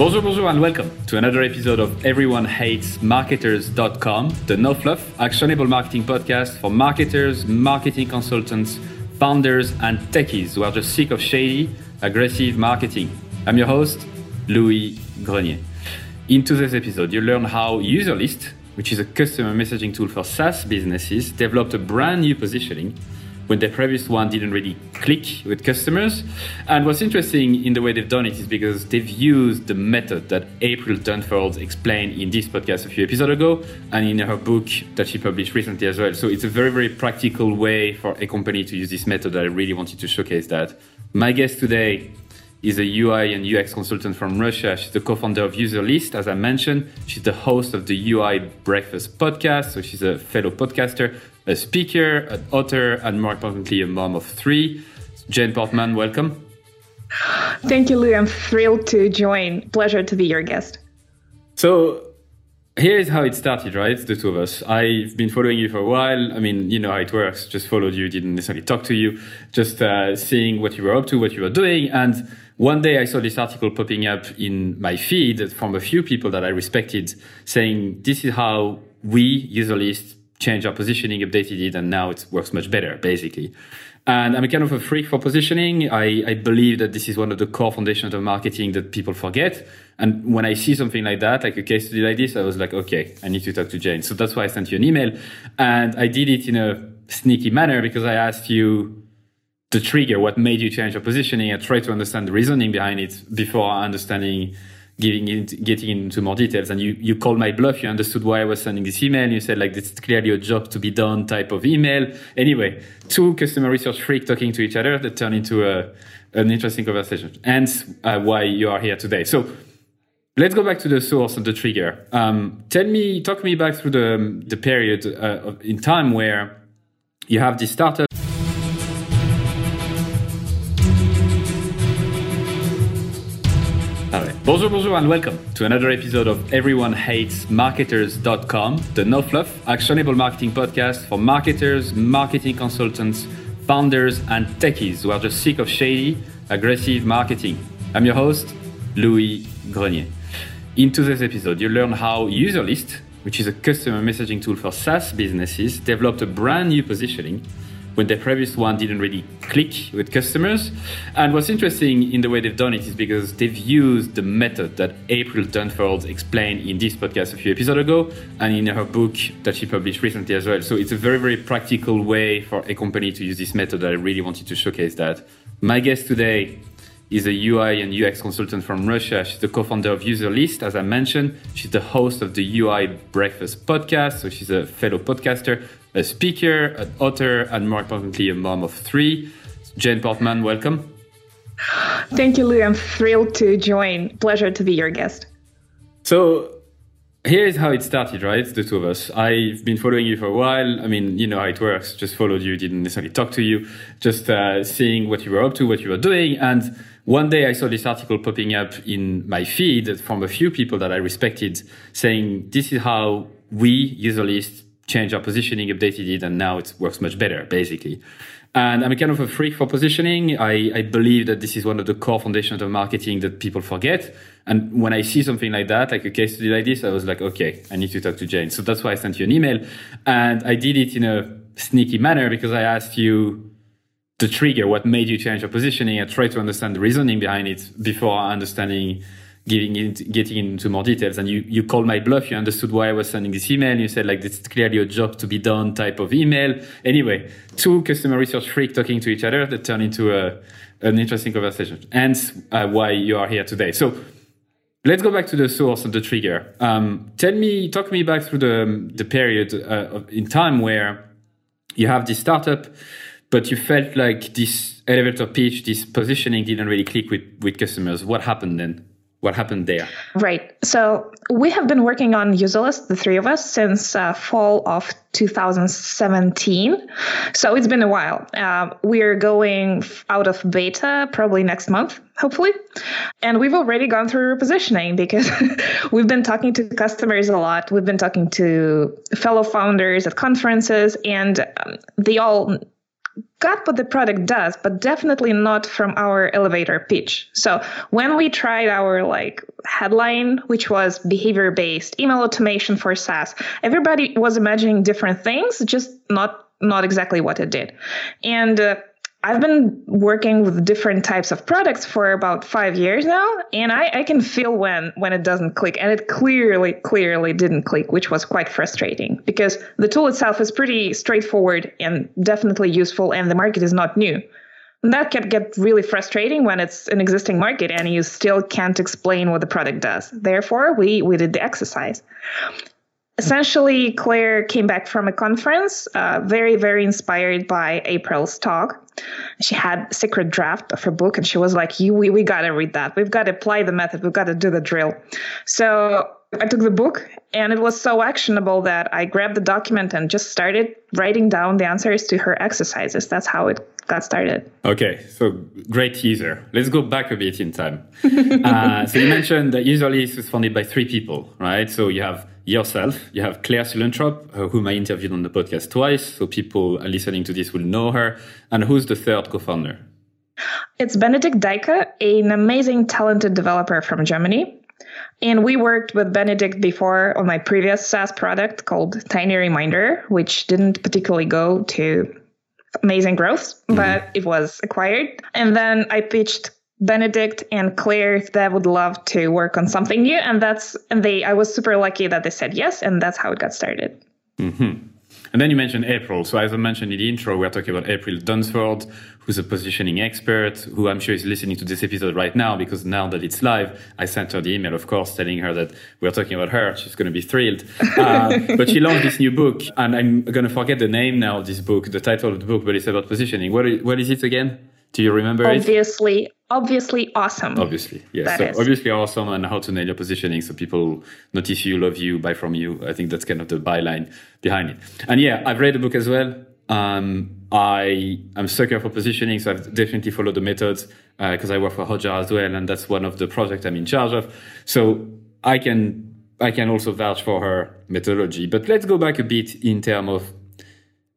Bonjour, bonjour, and welcome to another episode of Everyone Hates Marketers.com, the no fluff, actionable marketing podcast for marketers, marketing consultants, founders, and techies who are just sick of shady, aggressive marketing. I'm your host, Louis Grenier. In today's episode, you'll learn how UserList, which is a customer messaging tool for SaaS businesses, developed a brand new positioning when the previous one didn't really click with customers. And what's interesting in the way they've done it is because they've used the method that April Dunford explained in this podcast a few episodes ago and in her book that she published recently as well. So it's a very, very practical way for a company to use this method I really wanted to showcase that. My guest today is a UI and UX consultant from Russia. She's the co-founder of UserList, as I mentioned. She's the host of the UI Breakfast podcast. So she's a fellow podcaster, a speaker, an author, and more importantly, a mom of three. Jane Portman, welcome. Thank you, Lou. I'm thrilled to join. Pleasure to be your guest. So here is how it started, right? The two of us. I've been following you for a while. I mean, you know how it works. Just followed you, didn't necessarily talk to you, just uh, seeing what you were up to, what you were doing. And one day I saw this article popping up in my feed from a few people that I respected saying, this is how we, UserList, change our positioning, updated it, and now it works much better, basically. And I'm kind of a freak for positioning. I, I believe that this is one of the core foundations of marketing that people forget. And when I see something like that, like a case study like this, I was like, okay, I need to talk to Jane. So that's why I sent you an email. And I did it in a sneaky manner because I asked you the trigger, what made you change your positioning. I tried to understand the reasoning behind it before understanding getting into, getting into more details. And you, you called my bluff. You understood why I was sending this email. You said like, this is clearly a job to be done type of email. Anyway, two customer research freak talking to each other that turned into a, an interesting conversation and uh, why you are here today. So let's go back to the source of the trigger. Um, tell me, talk me back through the, the period uh, in time where you have this startup Bonjour, bonjour, and welcome to another episode of Everyone Hates Marketers.com, the no fluff, actionable marketing podcast for marketers, marketing consultants, founders, and techies who are just sick of shady, aggressive marketing. I'm your host, Louis Grenier. In today's episode, you'll learn how UserList, which is a customer messaging tool for SaaS businesses, developed a brand new positioning when the previous one didn't really click with customers. And what's interesting in the way they've done it is because they've used the method that April Dunford explained in this podcast a few episodes ago and in her book that she published recently as well. So it's a very, very practical way for a company to use this method I really wanted to showcase that. My guest today is a UI and UX consultant from Russia. She's the co-founder of UserList, as I mentioned. She's the host of the UI Breakfast podcast. So she's a fellow podcaster, a speaker, an author, and more importantly, a mom of three. Jane Portman, welcome. Thank you, Lou. I'm thrilled to join. Pleasure to be your guest. So here is how it started, right? The two of us. I've been following you for a while. I mean, you know how it works. Just followed you, didn't necessarily talk to you, just uh, seeing what you were up to, what you were doing. And one day I saw this article popping up in my feed from a few people that I respected saying, this is how we, user list change our positioning, updated it, and now it works much better, basically. And I'm kind of a freak for positioning. I, I believe that this is one of the core foundations of marketing that people forget. And when I see something like that, like a case study like this, I was like, okay, I need to talk to Jane. So that's why I sent you an email. And I did it in a sneaky manner because I asked you the trigger, what made you change your positioning. I try to understand the reasoning behind it before understanding getting into, getting into more details. And you, you called my bluff. You understood why I was sending this email. You said like, this is clearly a job to be done type of email. Anyway, two customer research freak talking to each other that turned into a, an interesting conversation and uh, why you are here today. So let's go back to the source of the trigger. Um, tell me, talk me back through the, the period uh, in time where you have this startup, but you felt like this elevator pitch, this positioning didn't really click with, with customers. What happened then? what happened there? Right. So we have been working on UserList, the three of us, since uh, fall of 2017. So it's been a while. Uh, we're going out of beta probably next month, hopefully. And we've already gone through repositioning because we've been talking to customers a lot. We've been talking to fellow founders at conferences, and um, they all got what the product does, but definitely not from our elevator pitch. So when we tried our like headline, which was behavior based email automation for SaaS, everybody was imagining different things, just not not exactly what it did. And uh, I've been working with different types of products for about five years now, and I, I, can feel when when it doesn't click, and it clearly, clearly didn't click, which was quite frustrating because the tool itself is pretty straightforward and definitely useful, and the market is not new. And that can get really frustrating when it's an existing market and you still can't explain what the product does. Therefore, we we did the exercise essentially, Claire came back from a conference, uh, very, very inspired by April's talk. She had a secret draft of her book, and she was like, "You, we, we got to read that. We've got to apply the method. We've got to do the drill." So I took the book, and it was so actionable that I grabbed the document and just started writing down the answers to her exercises. That's how it got started. Okay, so great teaser. Let's go back a bit in time. uh, so you mentioned that Userlist was founded by three people, right? So you have yourself. You have Claire Suellentrop, uh, whom I interviewed on the podcast twice, so people listening to this will know her. And who's the third co-founder? It's Benedikt Deicke, an amazing, talented developer from Germany. And we worked with Benedikt before on my previous SaaS product called Tiny Reminder, which didn't particularly go to amazing growth, mm-hmm. but it was acquired. And then I pitched Benedict and Claire that would love to work on something new, and that's and they. I was super lucky that they said yes, and that's how it got started. Mm-hmm. And then you mentioned April. So as I mentioned in the intro, we're talking about April Dunford, who's a positioning expert, who I'm sure is listening to this episode right now because now that it's live, I sent her the email, of course, telling her that we're talking about her. She's going to be thrilled. Uh, but she launched this new book, and I'm going to forget the name now of this book, the title of the book, but it's about positioning. What is, what is it again? Do you remember obviously, it? Obviously, awesome. Obviously, yes. so is. obviously awesome and how to nail your positioning so people notice you, love you, buy from you. I think that's kind of the byline behind it. And yeah, I've read the book as well. Um, I am sucker for positioning, so I've definitely followed the methods because uh, I work for Hotjar as well, and that's one of the projects I'm in charge of. So I can I can also vouch for her methodology. But let's go back a bit in terms of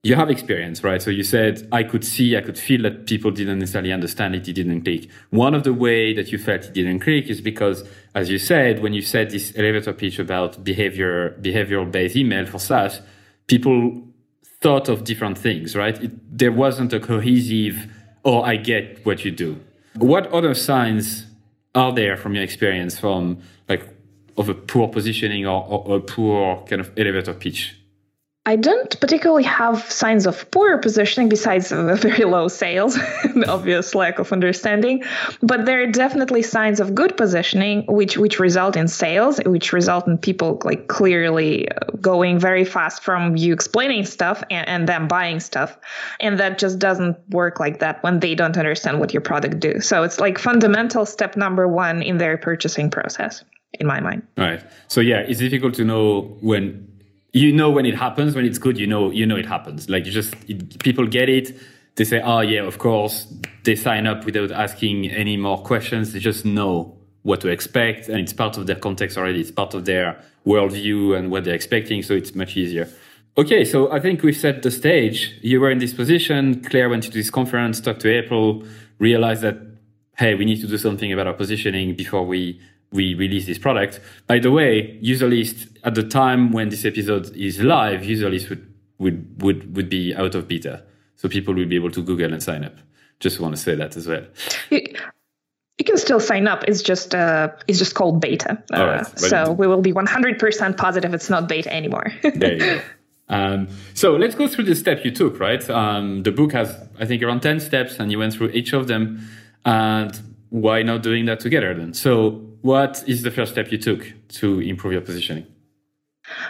you have experience, right? So you said, I could see, I could feel that people didn't necessarily understand it, it didn't click. One of the way that you felt it didn't click is because, as you said, when you said this elevator pitch about behavior, behavioral based email for SaaS, people thought of different things, right? It, there wasn't a cohesive, oh, I get what you do. What other signs are there from your experience from like of a poor positioning or, or a poor kind of elevator pitch I don't particularly have signs of poor positioning besides very low sales and obvious lack of understanding. But there are definitely signs of good positioning, which which result in sales, which result in people like clearly uh, going very fast from you explaining stuff and, and them buying stuff. And that just doesn't work like that when they don't understand what your product do. So it's like fundamental step number one in their purchasing process, in my mind. Right. So yeah, it's difficult to know when you know when it happens. When it's good you know you know it happens. Like you just it, people get it. They say oh yeah of course. They sign up without asking any more questions. They just know what to expect and it's part of their context already. It's part of their worldview and what they're expecting so it's much easier. Okay so i think we've set the stage. You were in this position. Claire went to this conference talked to april realized that hey we need to do something about our positioning before we we release this product. By the way, Userlist at the time when this episode is live, Userlist would would would would be out of beta, so people will be able to Google and sign up. Just want to say that as well. You, can still sign up. It's just uh, it's just called beta. Uh, right. So we will be 100% positive it's not beta anymore. there you go. Um, so let's go through the step you took, right? Um, the book has, I think, around 10 steps, and you went through each of them. And why not doing that together then? So what is the first step you took to improve your positioning?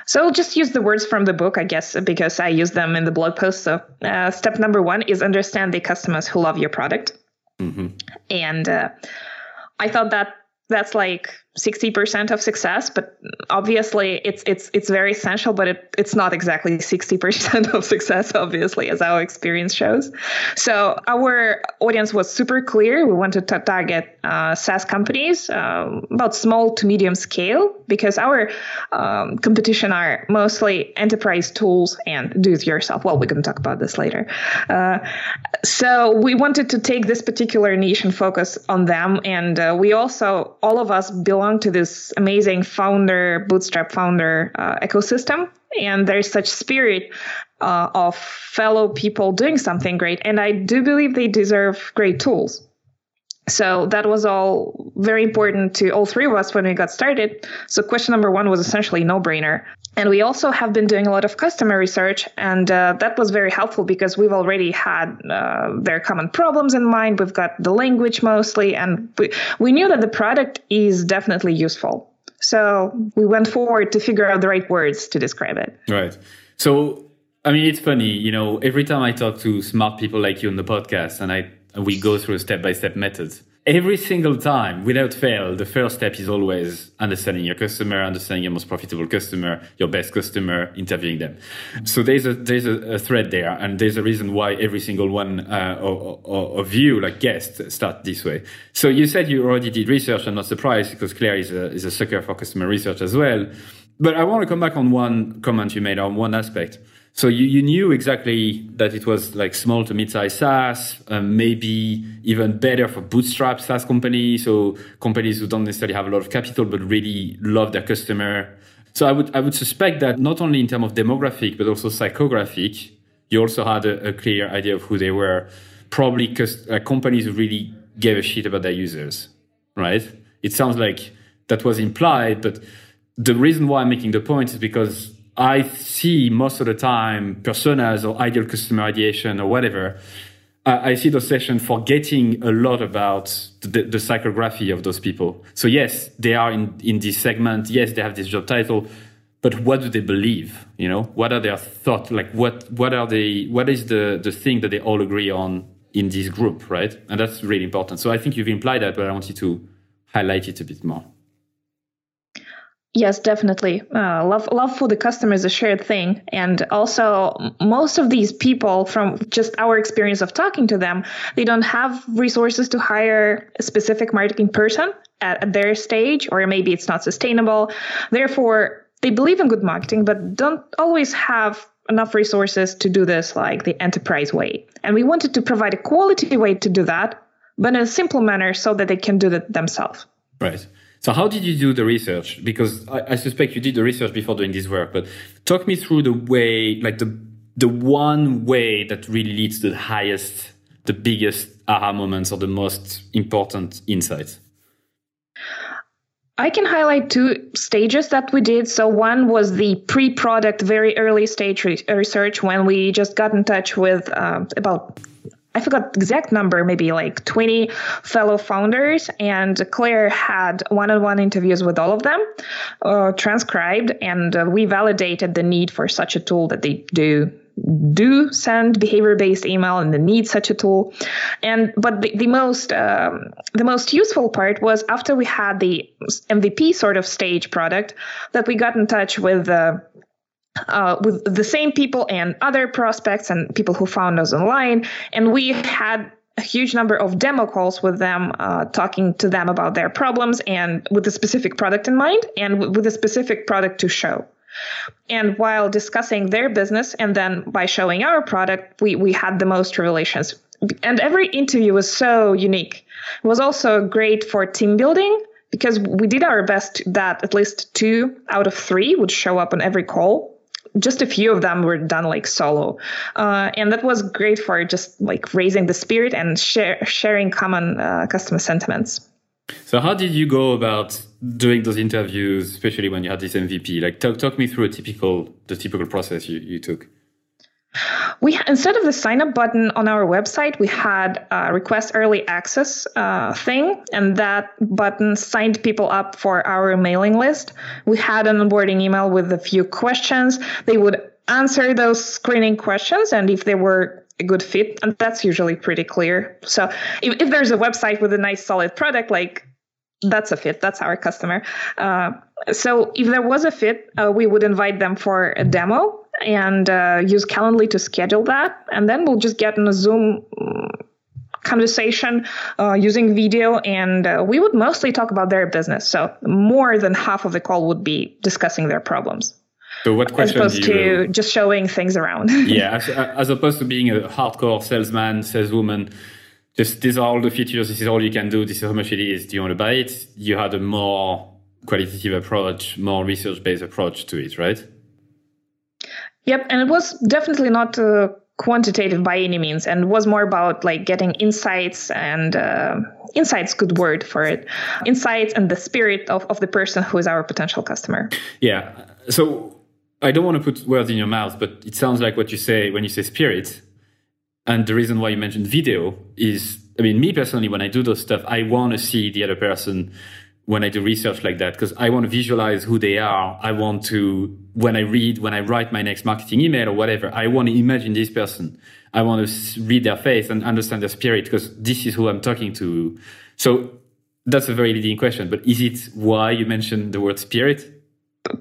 So I'll just use the words from the book, I guess, because I use them in the blog post. So uh, step number one is understand the customers who love your product. Mm-hmm. And uh, I thought that that's like 60% of success but obviously it's it's it's very essential but it, it's not exactly 60% of success obviously as our experience shows. So our audience was super clear. We wanted to target uh, saas companies um, about small to medium scale because our um, competition are mostly enterprise tools and do it yourself. Well we can talk about this later. Uh, so we wanted to take this particular niche and focus on them and uh, we also all of us belong belong to this amazing founder, bootstrap founder uh, ecosystem. And there's such spirit uh, of fellow people doing something great. And I do believe they deserve great tools. So that was all very important to all three of us when we got started. So question number one was essentially no brainer. And we also have been doing a lot of customer research, and uh, that was very helpful because we've already had uh, their common problems in mind. We've got the language mostly, and we, we knew that the product is definitely useful. So we went forward to figure out the right words to describe it. Right. So, I mean, it's funny, you know, every time I talk to smart people like you on the podcast and I we go through step by step methods, every single time without fail the first step is always understanding your customer understanding your most profitable customer your best customer interviewing them. So there's a there's a, a thread there and there's a reason why every single one uh, of, of, you like guests start this way. So you said you already did research. I'm not surprised because claire is a, is a sucker for customer research as well. But i want to come back on one comment you made on one aspect so you, you knew exactly that it was like small to mid-sized SaaS, um, maybe even better for bootstrap SaaS companies, so companies who don't necessarily have a lot of capital but really love their customer. So I would I would suspect that not only in terms of demographic but also psychographic, you also had a, a clear idea of who they were. Probably because uh, companies who really gave a shit about their users, right? It sounds like that was implied, but the reason why I'm making the point is because I see most of the time personas or ideal customer ideation or whatever. I see those sessions forgetting a lot about the, the, psychography of those people. So yes, they are in, in this segment. Yes, they have this job title, but what do they believe? You know, what are their thoughts? Like what, what are they, what is the, the thing that they all agree on in this group, right? And that's really important. So I think you've implied that, but I wanted to highlight it a bit more. Yes, definitely. Uh, love love for the customer is a shared thing, and also most of these people, from just our experience of talking to them, they don't have resources to hire a specific marketing person at, at their stage, or maybe it's not sustainable. Therefore, they believe in good marketing, but don't always have enough resources to do this like the enterprise way. And we wanted to provide a quality way to do that, but in a simple manner so that they can do it themselves. Right. So how did you do the research? Because I, I, suspect you did the research before doing this work, but talk me through the way, like the the one way that really leads to the highest, the biggest aha moments or the most important insights. I can highlight two stages that we did. So one was the pre-product, very early stage re- research when we just got in touch with uh, about I forgot the exact number, maybe like 20 fellow founders, and Claire had one-on-one interviews with all of them, uh, transcribed, and uh, we validated the need for such a tool that they do do send behavior-based email and they need such a tool. And but the, the most um, the most useful part was after we had the MVP sort of stage product that we got in touch with. Uh, uh, with the same people and other prospects and people who found us online. And we had a huge number of demo calls with them, uh, talking to them about their problems and with a specific product in mind and with a specific product to show. And while discussing their business and then by showing our product, we, we had the most revelations. And every interview was so unique. It was also great for team building because we did our best that at least two out of three would show up on every call just a few of them were done like solo. Uh, and that was great for just like raising the spirit and share, sharing common uh, customer sentiments. So how did you go about doing those interviews especially when you had this mvp like talk, talk me through a typical the typical process you, you took we instead of the sign up button on our website, we had a request early access uh, thing, and that button signed people up for our mailing list. We had an onboarding email with a few questions. They would answer those screening questions, and if they were a good fit, and that's usually pretty clear. So if, if there's a website with a nice solid product, like that's a fit. That's our customer. Uh, so if there was a fit, uh, we would invite them for a demo and uh, use Calendly to schedule that, and then we'll just get in a Zoom mm, conversation uh, using video, and uh, we would mostly talk about their business. So more than half of the call would be discussing their problems. So what questions? As opposed to just showing things around. yeah, as, as opposed to being a hardcore salesman, saleswoman just these are all the features. This is all you can do. This is how much it is. Do you want to buy it? You had a more qualitative approach, more research based approach to it, right? Yep, and it was definitely not uh, quantitative by any means, and was more about like getting insights and uh, insights. Good word for it. Insights and the spirit of of the person who is our potential customer. Yeah. So I don't want to put words in your mouth, but it sounds like what you say when you say spirit and the reason why you mentioned video is, I mean, me personally, when I do those stuff, I want to see the other person when I do research like that, because I want to visualize who they are. I want to, when I read, when I write my next marketing email or whatever, I want to imagine this person. I want to read their face and understand their spirit because this is who I'm talking to. So that's a very leading question, but is it why you mentioned the word spirit?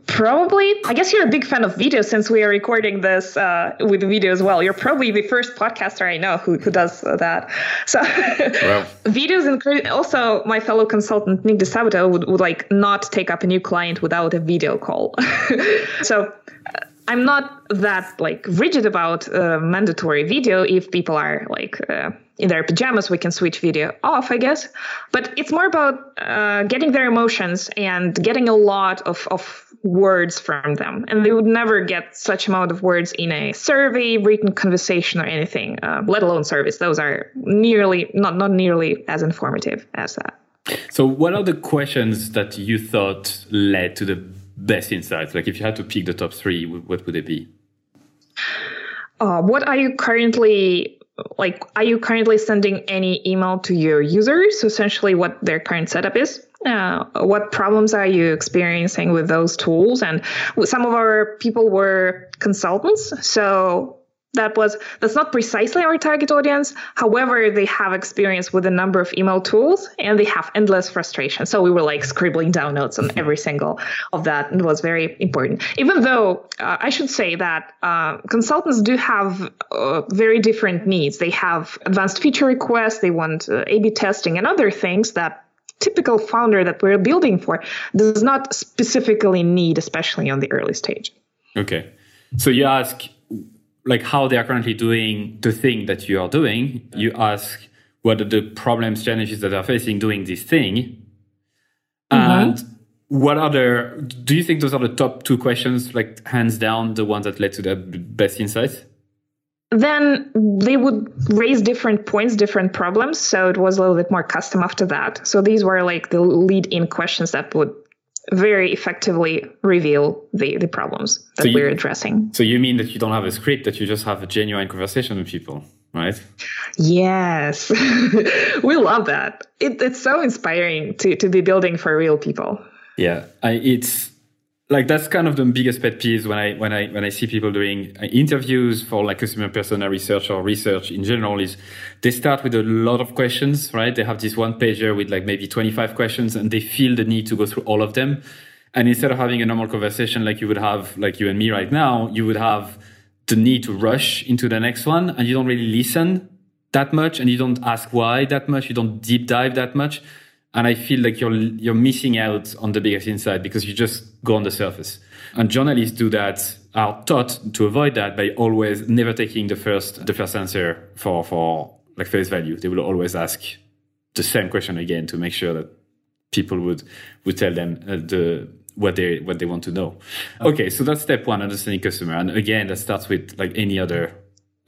Probably. I guess you're a big fan of video since we are recording this uh, with video as well. You're probably the first podcaster I know who, who does that. So videos and also my fellow consultant Nick Disabato would, would like not take up a new client without a video call. so I'm not that like rigid about uh, mandatory video if people are like uh, in their pajamas we can switch video off i guess but it's more about uh, getting their emotions and getting a lot of, of words from them and they would never get such amount of words in a survey written conversation or anything uh, let alone service those are nearly not not nearly as informative as that so what are the questions that you thought led to the best insights? Like if you had to pick the top three, what would it be? Uh, what are you currently like? Are you currently sending any email to your users? Essentially, what their current setup is. Uh, what problems are you experiencing with those tools? And some of our people were consultants, so that was that's not precisely our target audience. However they have experience with a number of email tools and they have endless frustration. So we were like scribbling down notes on every single of that. And it was very important. Even though uh, i should say that uh, consultants do have uh, very different needs. They have advanced feature requests. They want uh, a b testing and other things that typical founder that we're building for does not specifically need especially on the early stage. Okay. So you ask like how they are currently doing the thing that you are doing. You ask what are the problems, challenges that are facing doing this thing, mm-hmm. and what are the? Do you think those are the top two questions, like hands down, the ones that led to the best insights? Then they would raise different points, different problems. So it was a little bit more custom after that. So these were like the lead in questions that would very effectively reveal the, the problems that so you, we're addressing. So you mean that you don't have a script, that you just have a genuine conversation with people, right? Yes. we love that. It, it's so inspiring to, to be building for real people. Yeah, I, it's like that's kind of the biggest pet peeve when I when I when I see people doing uh, interviews for like customer persona research or research in general is they start with a lot of questions, right? They have this one pager with like maybe 25 questions and they feel the need to go through all of them. And instead of having a normal conversation like you would have like you and me right now, you would have the need to rush into the next one and you don't really listen that much and you don't ask why that much, you don't deep dive that much and I feel like you're you're missing out on the biggest insight because you just go on the surface. And journalists do that are taught to avoid that by always never taking the first the first answer for for like face value. They will always ask the same question again to make sure that people would would tell them uh, the what they what they want to know. Okay, so that's step one, understanding customer. And again, that starts with like any other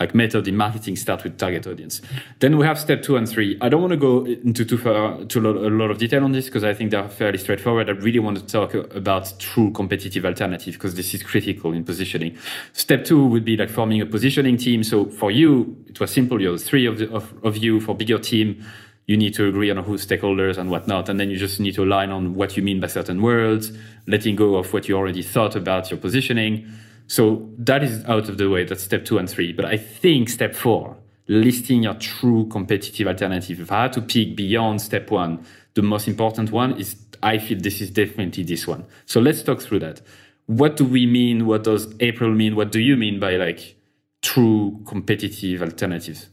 like method in marketing start with target audience. Then we have step two and three. I don't want to go into too far to a lot of detail on this because I think they're fairly straightforward. I really want to talk about true competitive alternative because this is critical in positioning. Step two would be like forming a positioning team. So for you, it was simple. You're three of, the, of, of you for bigger team. You need to agree on who stakeholders and whatnot. And then you just need to align on what you mean by certain words, letting go of what you already thought about your positioning so that is out of the way. That's step two and three. But I think step four, listing your true competitive alternative. If I had to pick beyond step one, the most important one is I feel this is definitely this one. So let's talk through that. What do we mean? What does April mean? What do you mean by like true competitive alternatives?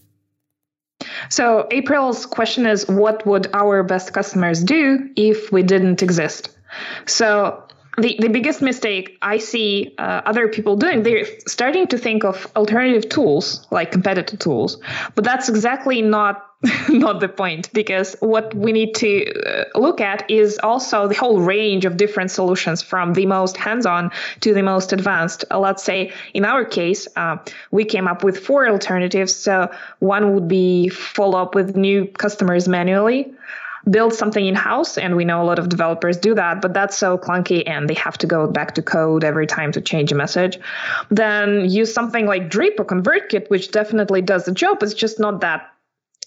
So April's question is what would our best customers do if we didn't exist? So the, the biggest mistake I see uh, other people doing, they're starting to think of alternative tools like competitive tools, but that's exactly not not the point because what we need to uh, look at is also the whole range of different solutions from the most hands-on to the most advanced. Uh, let's say in our case, uh, we came up with four alternatives. So one would be follow up with new customers manually build something in house. And we know a lot of developers do that, but that's so clunky and they have to go back to code every time to change a message. Then use something like Drip or ConvertKit, which definitely does the job. It's just not that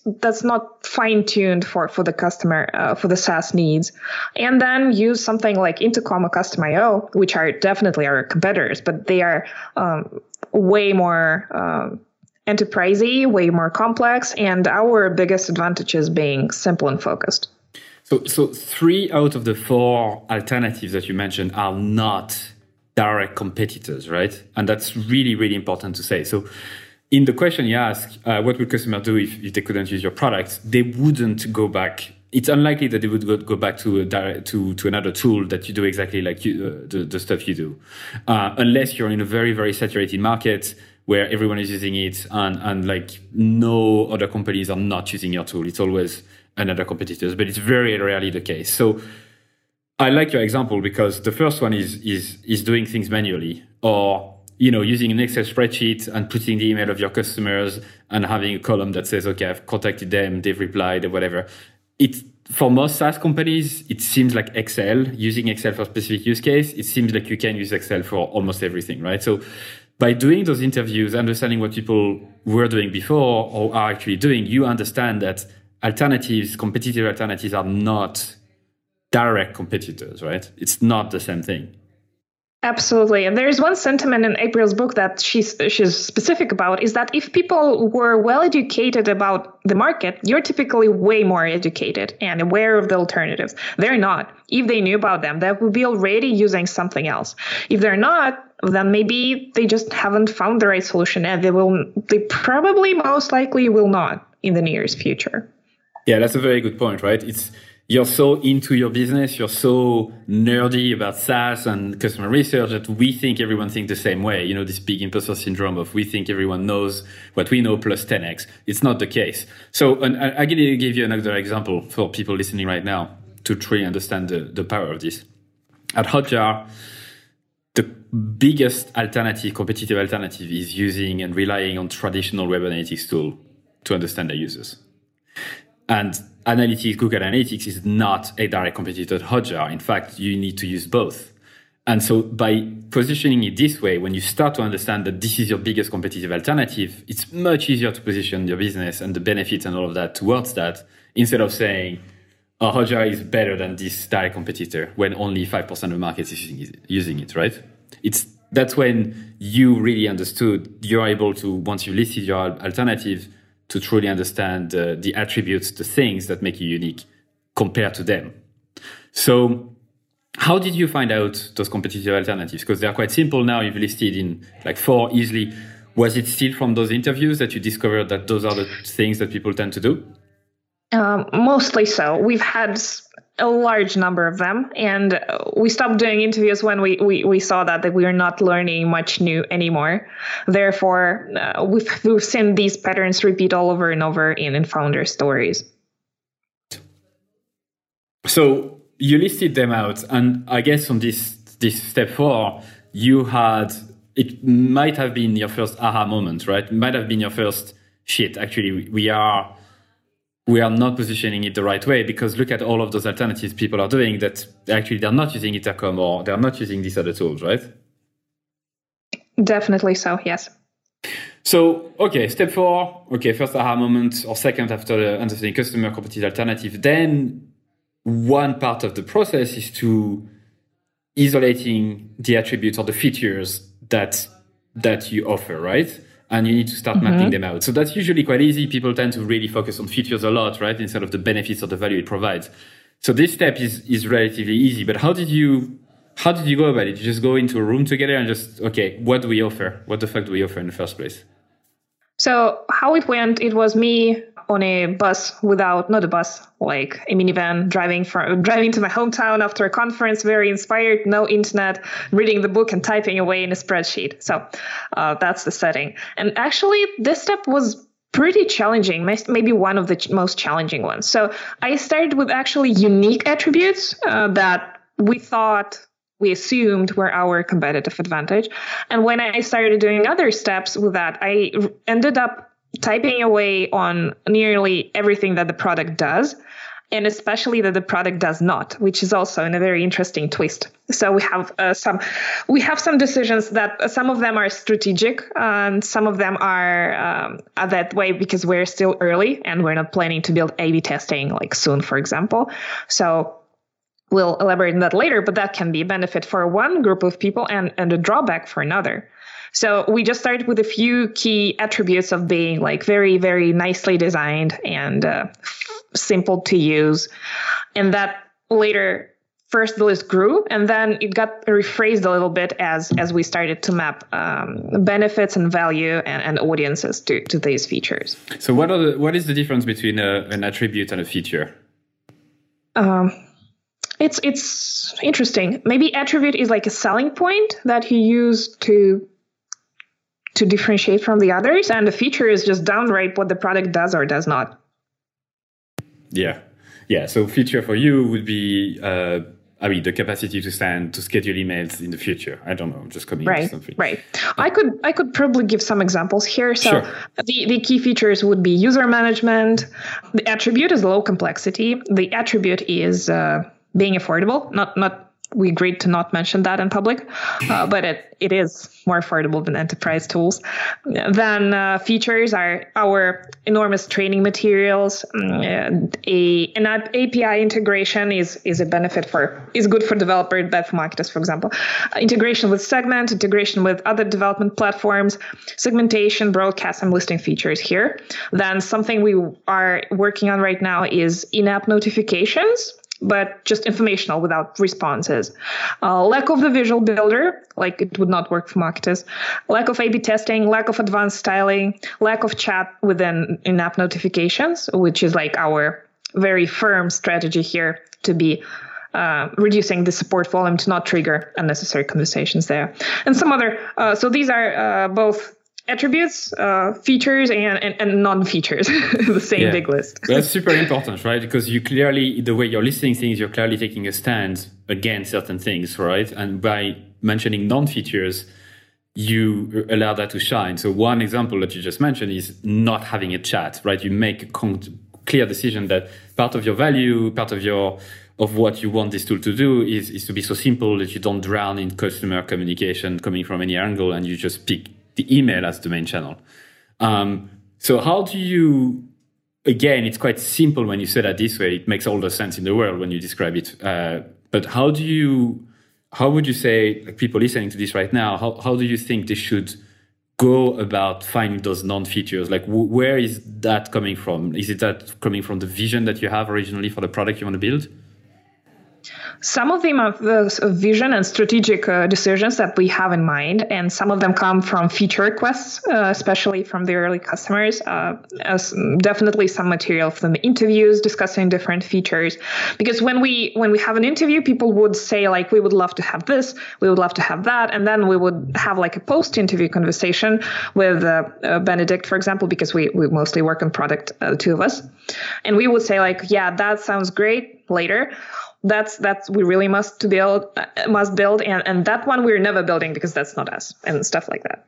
that's not fine tuned for for the customer uh, for the SaaS needs, and then use something like Intercom or Customer.io, which are definitely our competitors, but they are um, way more. Um, enterprisey, way more complex, and our biggest advantage is being simple and focused. So, so three out of the four alternatives that you mentioned are not direct competitors, right? And that's really, really important to say. So, in the question you ask, uh, what would customers do if, if they couldn't use your product? They wouldn't go back. It's unlikely that they would go, go back to, direct, to to another tool that you do exactly like you, uh, the, the stuff you do, uh, unless you're in a very very saturated market where everyone is using it and, and like no other companies are not using your tool. It's always another competitors, but it's very rarely the case. So I like your example because the first one is is is doing things manually or you know using an Excel spreadsheet and putting the email of your customers and having a column that says okay I've contacted them they've replied or whatever. It for most SaaS companies it seems like Excel using Excel for specific use case. It seems like you can use Excel for almost everything, right? So by doing those interviews, understanding what people were doing before or are actually doing, you understand that alternatives, competitive alternatives are not direct competitors, right? It's not the same thing. Absolutely. And there's one sentiment in April's book that she's she's specific about is that if people were well educated about the market, you're typically way more educated and aware of the alternatives. They're not. If they knew about them, they would be already using something else. If they're not, then maybe they just haven't found the right solution and they will they probably most likely will not in the nearest future. Yeah, that's a very good point, right? It's you're so into your business, you're so nerdy about SaaS and customer research that we think everyone thinks the same way. You know, this big imposter syndrome of we think everyone knows what we know plus 10x. It's not the case. So and I can give you another example for people listening right now to truly understand the, the power of this. At Hotjar, the biggest alternative, competitive alternative is using and relying on traditional web analytics tool to understand the users. And analytics, Google Analytics is not a direct competitor to Hotjar. In fact, you need to use both. And so by positioning it this way, when you start to understand that this is your biggest competitive alternative, it's much easier to position your business and the benefits and all of that towards that instead of saying, oh, Hotjar is better than this direct competitor when only 5% of the market is using it, right? It's that's when you really understood you're able to, once you listed your alternative, to truly understand uh, the attributes, the things that make you unique compared to them. So, how did you find out those competitive alternatives? Because they are quite simple now. You've listed in like four easily. Was it still from those interviews that you discovered that those are the things that people tend to do? Um, mostly so. We've had a large number of them. And we stopped doing interviews when we, we, we saw that, that we are not learning much new anymore. Therefore uh, we've, we've seen these patterns repeat all over and over in, in founder stories. So you listed them out and i guess on this this step four you had it might have been your first aha moment right? It might have been your first shit actually. We are we are not positioning it the right way because look at all of those alternatives people are doing that actually they're not using Intercom or they're not using these other tools, right? Definitely so, yes. So, okay, step four, okay, first aha moment or second after understanding customer competitive alternative. Then one part of the process is to isolating the attributes or the features that that you offer, right? And you need to start mm-hmm. mapping them out. So that's usually quite easy. People tend to really focus on features a lot, right? Instead of the benefits or the value it provides. So this step is is relatively easy. But how did you how did you go about it? You just go into a room together and just okay, what do we offer? What the fuck do we offer in the first place? So how it went, it was me on a bus without not a bus like a minivan driving from driving to my hometown after a conference very inspired no internet reading the book and typing away in a spreadsheet. So uh, that's the setting. And actually this step was pretty challenging maybe one of the most challenging ones. So i started with actually unique attributes uh, that we thought we assumed were our competitive advantage. And when I started doing other steps with that, I ended up typing away on nearly everything that the product does and especially that the product does not which is also in a very interesting twist so we have uh, some we have some decisions that uh, some of them are strategic and some of them are um, that way because we're still early and we're not planning to build a b testing like soon for example so we'll elaborate on that later, but that can be a benefit for one group of people and, and a drawback for another. So we just started with a few key attributes of being like very, very nicely designed and uh, simple to use. And that later first the list grew and then it got rephrased a little bit as as we started to map um, benefits and value and, and, audiences to, to these features so what are the, what is the difference between a, an attribute and a feature um, it's it's interesting. Maybe attribute is like a selling point that you use to to differentiate from the others, and the feature is just downright what the product does or does not. Yeah, yeah. So feature for you would be. Uh, I mean, the capacity to send to schedule emails in the future. I don't know. I'm just coming right, something. Right. I could I could probably give some examples here. So sure. the, the key features would be user management. The attribute is low complexity. The attribute is uh, being affordable. Not not we agreed to not mention that in public, uh, but it, it is more affordable than enterprise tools. Then uh, features are our enormous training materials. Mm, a an API integration is is a benefit for is good for developers, bad for marketers, for example. Uh, integration with Segment, integration with other development platforms, segmentation, broadcast, and listing features here. Then something we are working on right now is in-app notifications but just informational without responses. Uh, lack of the visual builder, like it would not work for marketers. Lack of A/B testing, lack of advanced styling, lack of chat within in-app notifications, which is like our very firm strategy here to be uh, reducing the support volume to not trigger unnecessary conversations there. And some other, uh, so these are uh, both attributes, uh, features, and, and, and non-features, the same yeah. big list. That's super important, right? Because you clearly, the way you're listing things, you're clearly taking a stand against certain things, right? And by mentioning non-features, you allow that to shine. So one example that you just mentioned is not having a chat, right? You make a con- clear decision that part of your value, part of your of what you want this tool to do is, is to be so simple that you don't drown in customer communication coming from any angle and you just pick the email as the main channel. Um, so how do you? Again, it's quite simple when you say that this way. It makes all the sense in the world when you describe it. Uh, but how do you? How would you say, like people listening to this right now? How how do you think they should go about finding those non-features? Like, where is that coming from? Is it that coming from the vision that you have originally for the product you want to build? Some of them are the vision and strategic uh, decisions that we have in mind, and some of them come from feature requests, uh, especially from the early customers. Uh, definitely some material from the interviews discussing different features, because when we when we have an interview, people would say like, "We would love to have this, we would love to have that," and then we would have like a post-interview conversation with uh, uh, Benedict, for example, because we we mostly work on product, uh, the two of us, and we would say like, "Yeah, that sounds great." Later that's that's we really must to build uh, must build and and that one we're never building because that's not us and stuff like that.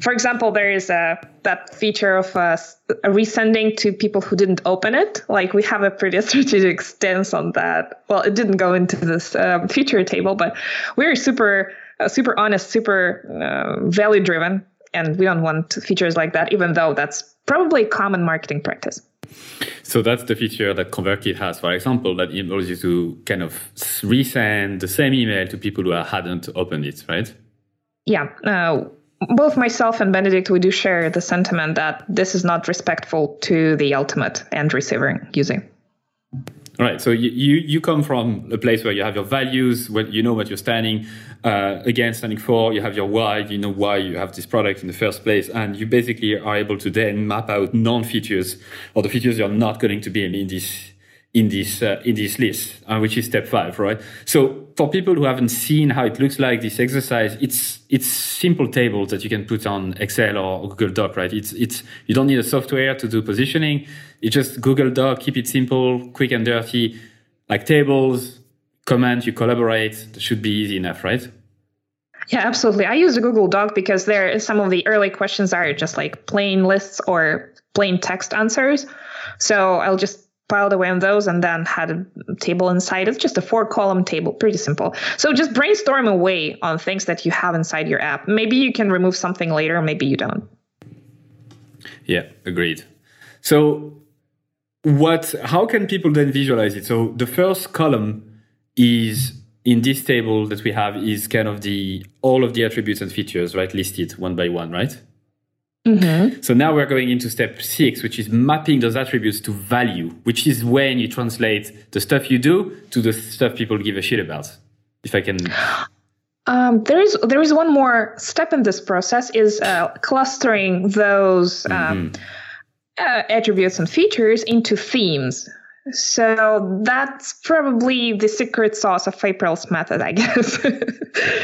For example there is a that feature of uh, resending to people who didn't open it. Like we have a pretty strategic stance on that. Well it didn't go into this um, feature table but we're super uh, super honest super uh, value driven and we don't want features like that even though that's probably a common marketing practice so that's the feature that ConvertKit has, for example, that enables you to kind of resend the same email to people who hadn't opened it, right? Yeah. Uh, both myself and Benedict, we do share the sentiment that this is not respectful to the ultimate end receiver using. All right. So you, you, come from a place where you have your values, where you know what you're standing uh, against, standing for. You have your why. You know why you have this product in the first place, and you basically are able to then map out non-features or the features you're not going to be in this in this uh, in this list, uh, which is step five, right? So for people who haven't seen how it looks like this exercise, it's it's simple tables that you can put on Excel or Google Doc, right? It's it's you don't need a software to do positioning. It's just Google Doc, keep it simple, quick and dirty, like tables, comment, you collaborate. That should be easy enough, right? Yeah, absolutely. I use the Google Doc because there some of the early questions are just like plain lists or plain text answers. So I'll just piled away on those and then had a table inside. It's just a four column table, pretty simple. So just brainstorm away on things that you have inside your app. Maybe you can remove something later, maybe you don't. Yeah, agreed. So what how can people then visualize it? So the first column is in this table that we have is kind of the all of the attributes and features, right, listed one by one, right? Mm-hmm. So now we're going into step six, which is mapping those attributes to value, which is when you translate the stuff you do to the stuff people give a shit about. If I can. Um, there is there is one more step in this process is uh, clustering those um, mm-hmm. uh, attributes and features into themes. So that's probably the secret sauce of April's method, I guess.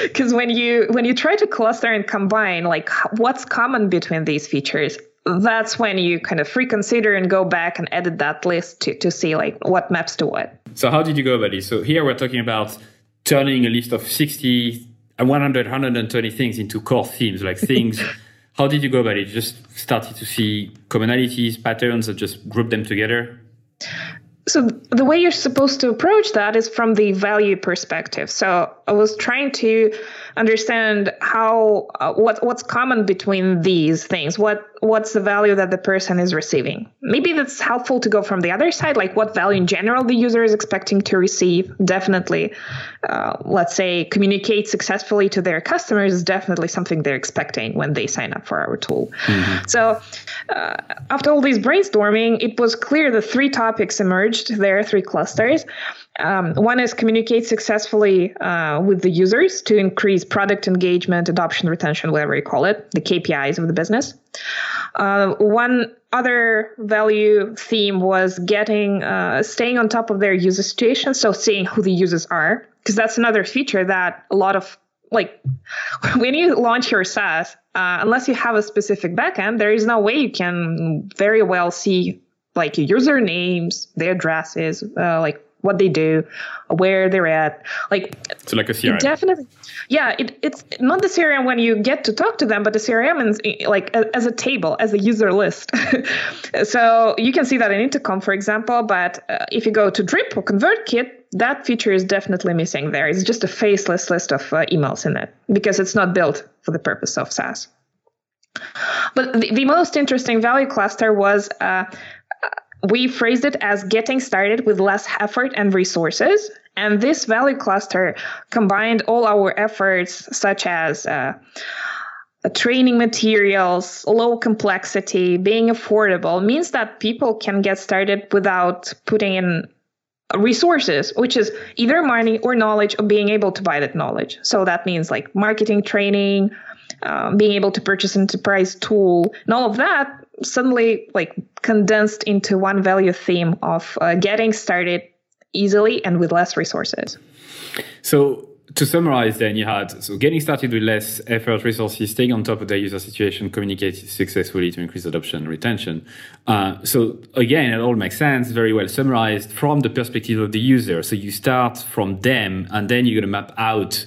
Because when you when you try to cluster and combine, like what's common between these features, that's when you kind of reconsider and go back and edit that list to, to see like what maps to what. So how did you go about it? So here we're talking about turning a list of 60, uh, 100, 120 things into core themes, like things. how did you go about it? You just started to see commonalities, patterns, and just group them together? So the way you're supposed to approach that is from the value perspective. So i was trying to understand how uh, what what's common between these things. What what's the value that the person is receiving maybe that's helpful to go from the other side like what value in general the user is expecting to receive definitely uh, let's say communicate successfully to their customers is definitely something they're expecting when they sign up for our tool mm-hmm. so uh, after all this brainstorming it was clear the three topics emerged there are three clusters um, one is communicate successfully uh, with the users to increase product engagement, adoption, retention, whatever you call it, the KPIs of the business. Uh, one other value theme was getting, uh, staying on top of their user situation. So seeing who the users are, because that's another feature that a lot of like when you launch your SaaS, uh, unless you have a specific backend, there is no way you can very well see like user names, their addresses, uh, like what they do, where they're at. Like so, like a CRM. Definitely, yeah. It, it's not the CRM when you get to talk to them, but the CRM is like as a table, as a user list. so you can see that in Intercom, for example. But uh, if you go to Drip or ConvertKit, that feature is definitely missing. There, it's just a faceless list of uh, emails in it because it's not built for the purpose of SaaS. But the, the most interesting value cluster was uh, we phrased it as getting started with less effort and resources. And this value cluster combined all our efforts, such as uh, training materials, low complexity, being affordable, means that people can get started without putting in resources, which is either money or knowledge or being able to buy that knowledge. So that means like marketing training, um, being able to purchase enterprise tool, and all of that suddenly like condensed into one value theme of uh, getting started easily and with less resources. So to summarize, then you had so getting started with less effort, resources, staying on top of the user situation, communicate successfully to increase adoption retention. Uh, so again, it all makes sense, very well summarized from the perspective of the user. So you start from them, and then you're going to map out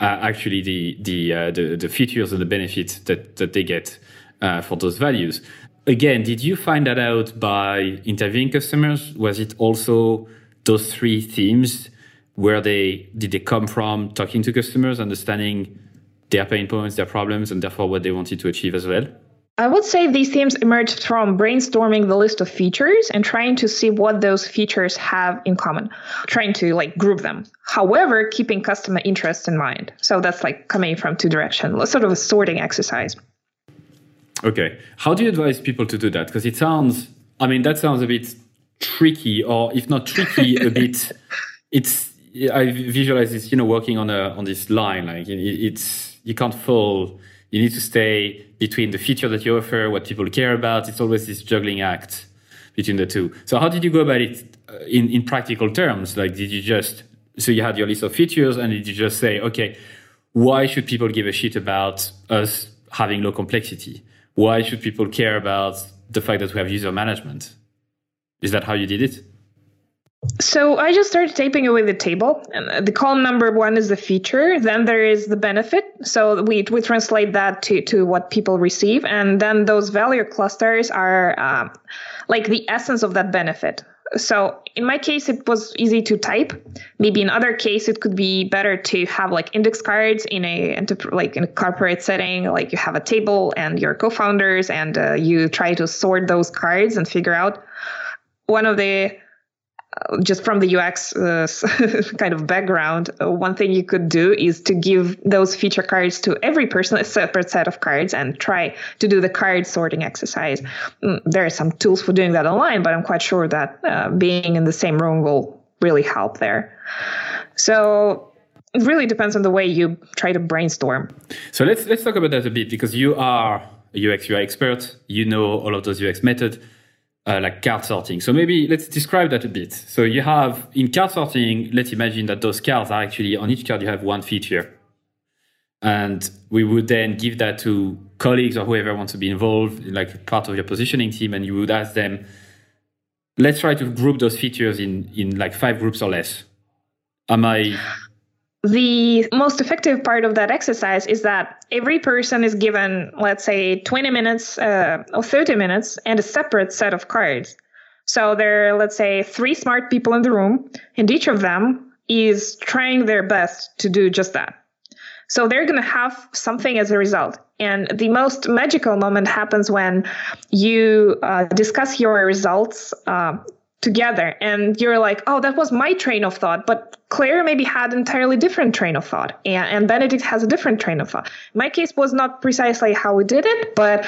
uh, actually the the, uh, the, the features and the benefits that that they get uh, for those values again, did you find that out by interviewing customers? Was it also those three themes? Where they did they come from? Talking to customers, understanding their pain points, their problems, and therefore what they wanted to achieve as well. I would say these themes emerged from brainstorming the list of features and trying to see what those features have in common, trying to like group them. However, keeping customer interest in mind. So that's like coming from two directions, sort of a sorting exercise. Okay. How do you advise people to do that? Because it sounds, I mean, that sounds a bit tricky, or if not tricky, a bit. It's I visualize this, you know, working on a on this line. Like it, it's you can't fall. You need to stay between the feature that you offer, what people care about. It's always this juggling act between the two. So how did you go about it uh, in in practical terms? Like, did you just so you had your list of features, and did you just say, okay, why should people give a shit about us having low complexity? Why should people care about the fact that we have user management? Is that how you did it? So I just started typing away the table. And the column number one is the feature. Then there is the benefit. So we we translate that to to what people receive, and then those value clusters are uh, like the essence of that benefit. So in my case, it was easy to type. Maybe in other case, it could be better to have like index cards in a like in a corporate setting. Like you have a table and your co-founders, and uh, you try to sort those cards and figure out one of the just from the UX uh, kind of background, uh, one thing you could do is to give those feature cards to every person a separate set of cards and try to do the card sorting exercise. Mm, there are some tools for doing that online, but I'm quite sure that uh, being in the same room will really help there. So it really depends on the way you try to brainstorm. So let's let's talk about that a bit because you are a UX UI expert. You know all of those UX methods uh, like card sorting. So maybe let's describe that a bit. So you have in card sorting, let's imagine that those cards are actually on each card you have one feature. And we would then give that to colleagues or whoever wants to be involved, like part of your positioning team, and you would ask them, let's try to group those features in in like five groups or less. Am I the most effective part of that exercise is that every person is given, let's say, 20 minutes uh, or 30 minutes and a separate set of cards. So there are, let's say, three smart people in the room, and each of them is trying their best to do just that. So they're going to have something as a result. And the most magical moment happens when you uh, discuss your results uh, together and you're like oh that was my train of thought but claire maybe had entirely different train of thought and, and benedict has a different train of thought. My case was not precisely how we did it but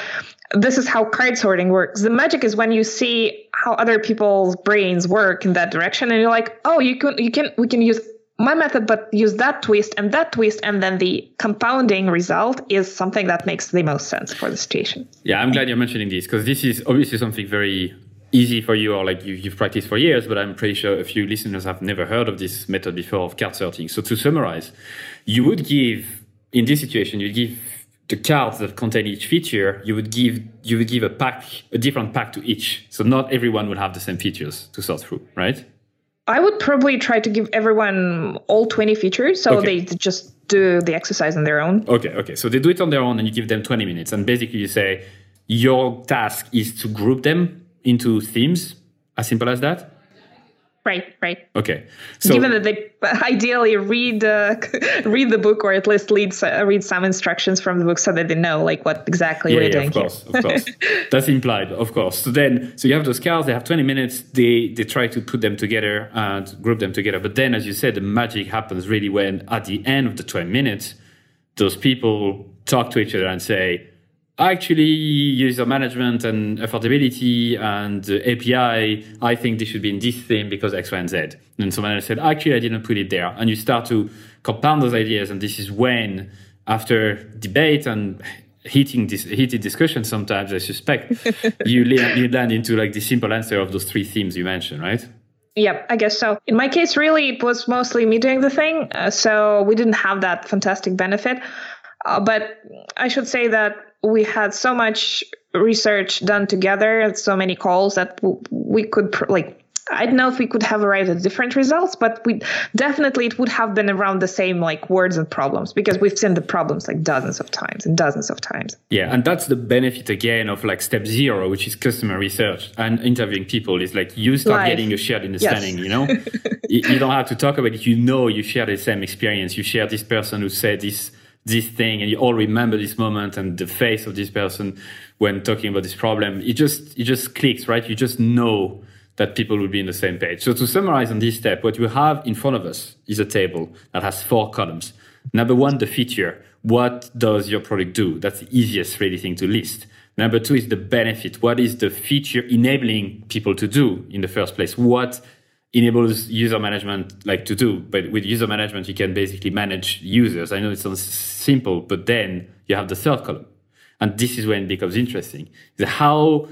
this is how card sorting works. The magic is when you see how other people's brains work in that direction and you're like oh you can you can we can use my method but use that twist and that twist and then the compounding result is something that makes the most sense for the situation. Yeah i'm glad you're mentioning this because this is obviously something very easy for you or like you, have practiced for years, but I'm pretty sure a few listeners have never heard of this method before of card sorting. So to summarize, you would give, in this situation, you give the cards that contain each feature, you would give you would give a pack, a different pack to each. So not everyone will have the same features to sort through, right? I would probably try to give everyone all 20 features so okay. they just do the exercise on their own. Okay, okay. So they do it on their own and you give them 20 minutes. And basically you say your task is to group them into themes as simple as that? Right right. Okay so given that they ideally read uh, read the book or at least read, uh, read some instructions from the book so that they know like what exactly yeah, we're yeah, doing of course here. of course. That's implied of course. So then so you have those cards they have 20 minutes they they try to put them together and group them together. But then as you said the magic happens really when at the end of the 20 minutes those people talk to each other and say actually user management and affordability and API, I think this should be in this theme because X, Y, and Z. And someone else said, actually, I didn't put it there. And you start to compound those ideas. And this is when, after debate and heating this heated discussion sometimes, I suspect, you, land, you land into like the simple answer of those three themes you mentioned, right? Yep, I guess so. In my case, really, it was mostly me doing the thing. Uh, so we didn't have that fantastic benefit. Uh, but I should say that we had so much research done together and so many calls that we could like I don't know if we could have arrived at different results, but we definitely it would have been around the same like words and problems because we've seen the problems like dozens of times and dozens of times. Yeah, and that's the benefit again of like step zero, which is customer research and interviewing people. Is like you start Live. getting a shared understanding. Yes. You know, you don't have to talk about it. You know, you share the same experience. You share this person who said this this thing and you all remember this moment and the face of this person when talking about this problem it just it just clicks right? You just know that people will be in the same page. So to summarize on this step what you have in front of us is a table that has four columns. Number one the feature. What does your product do? That's the easiest really thing to list. Number two is the benefit. What is the feature enabling people to do in the first place? What enables user management like to do? But with user management, you can basically manage users. I know it sounds simple, but then you have the third column. And this is when it becomes interesting. How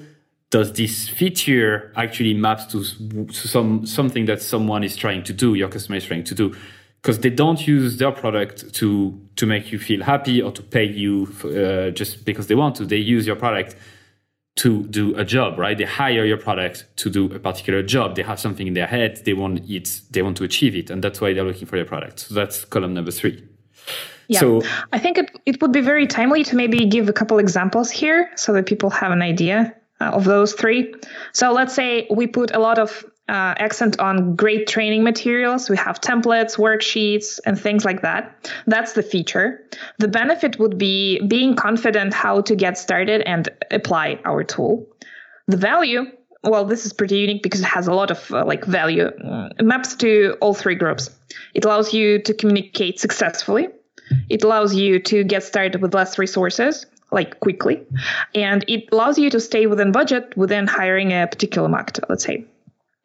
does this feature actually maps to, some something that someone is trying to do, your customer is trying to do? Because they don't use their product to to make you feel happy or to pay you for, uh, just because they want to. They use your product to do a job, right? They hire your product to do a particular job. They have something in their head. They want it. They want to achieve it, and that's why they're looking for your product. So that's column number three. Yeah, so, I think it, it would be very timely to maybe give a couple examples here so that people have an idea uh, of those three. So let's say we put a lot of uh, accent on great training materials. We have templates, worksheets, and things like that. That's the feature. The benefit would be being confident how to get started and apply our tool. The value, well, this is pretty unique because it has a lot of uh, like value. It maps to all three groups. It allows you to communicate successfully. It allows you to get started with less resources, like quickly, and it allows you to stay within budget within hiring a particular marketer, let's say.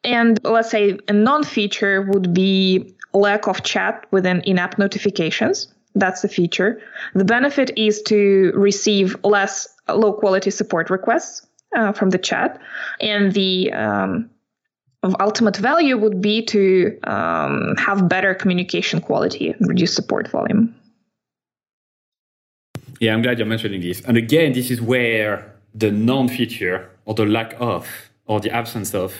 And let's say a non-feature would be lack of chat within in-app notifications. That's the feature. The benefit is to receive less low quality support requests uh, from the chat. And the um, ultimate value would be to um, have better communication quality and reduce support volume. Yeah, I'm glad you're mentioning this. And again, this is where the non feature or the lack of or the absence of